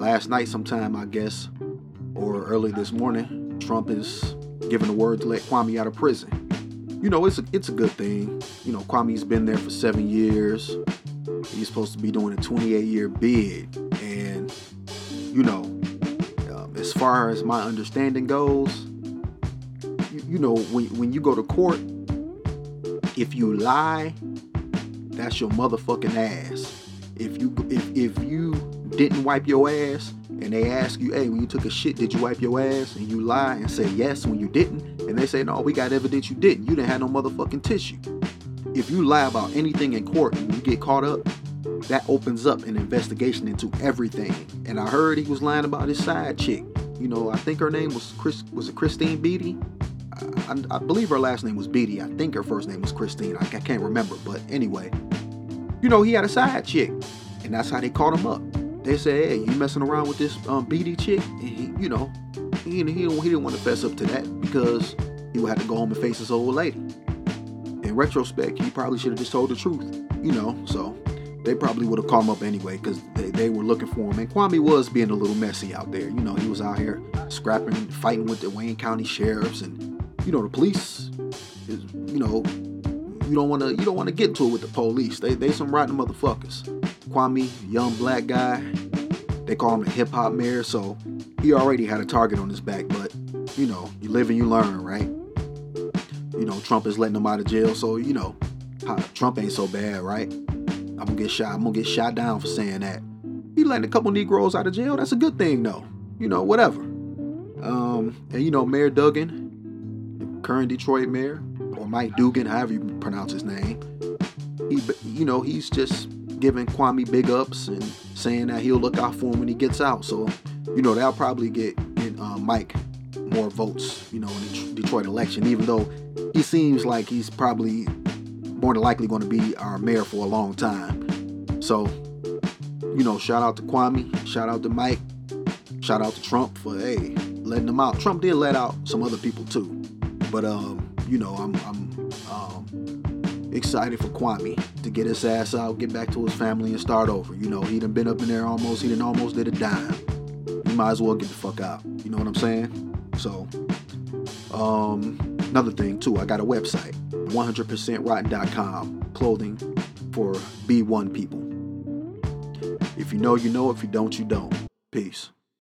last night sometime, I guess, or early this morning, Trump is giving the word to let Kwame out of prison. You know, it's a, it's a good thing. You know, Kwame's been there for seven years. He's supposed to be doing a 28 year bid. And, you know, um, as far as my understanding goes, you, you know, when, when you go to court, if you lie, that's your motherfucking ass. If you if if you didn't wipe your ass and they ask you, hey, when you took a shit, did you wipe your ass? And you lie and say yes when you didn't, and they say, no, we got evidence you didn't. You didn't have no motherfucking tissue. If you lie about anything in court and you get caught up, that opens up an investigation into everything. And I heard he was lying about his side chick. You know, I think her name was Chris. Was it Christine Beatty? I, I, believe her last name was Beatty. I think her first name was Christine. I, I can't remember. But anyway, you know, he had a side chick, and that's how they caught him up. They said, "Hey, you messing around with this um, Beatty chick?" And he, you know, he, he, he didn't want to fess up to that because he would have to go home and face his old lady. In retrospect, he probably should have just told the truth, you know. So they probably would have called him up anyway because they, they were looking for him. And Kwame was being a little messy out there. You know, he was out here scrapping, fighting with the Wayne County sheriffs, and you know the police is, you know, you don't want to you don't want to get to it with the police. They they some rotten motherfuckers. Kwame, young black guy, they call him a hip hop mayor, so he already had a target on his back. But you know, you live and you learn, right? You know, Trump is letting him out of jail, so you know, Trump ain't so bad, right? I'm gonna get shot. I'm gonna get shot down for saying that. He letting a couple Negroes out of jail. That's a good thing, though. You know, whatever. Um, and you know, Mayor Duggan, current Detroit mayor, or Mike Dugan, however you pronounce his name. He, you know, he's just giving Kwame big ups and saying that he'll look out for him when he gets out. So, you know, that'll probably get, uh, Mike more votes, you know, in the Detroit election, even though he seems like he's probably more than likely going to be our mayor for a long time. So, you know, shout out to Kwame, shout out to Mike, shout out to Trump for hey letting them out. Trump did let out some other people too, but um, you know, I'm I'm um, excited for Kwame to get his ass out, get back to his family, and start over. You know, he done been up in there almost. He done almost did a dime. You might as well get the fuck out. You know what I'm saying? So, um, another thing too, I got a website 100%rotten.com clothing for B1 people. If you know, you know. If you don't, you don't. Peace.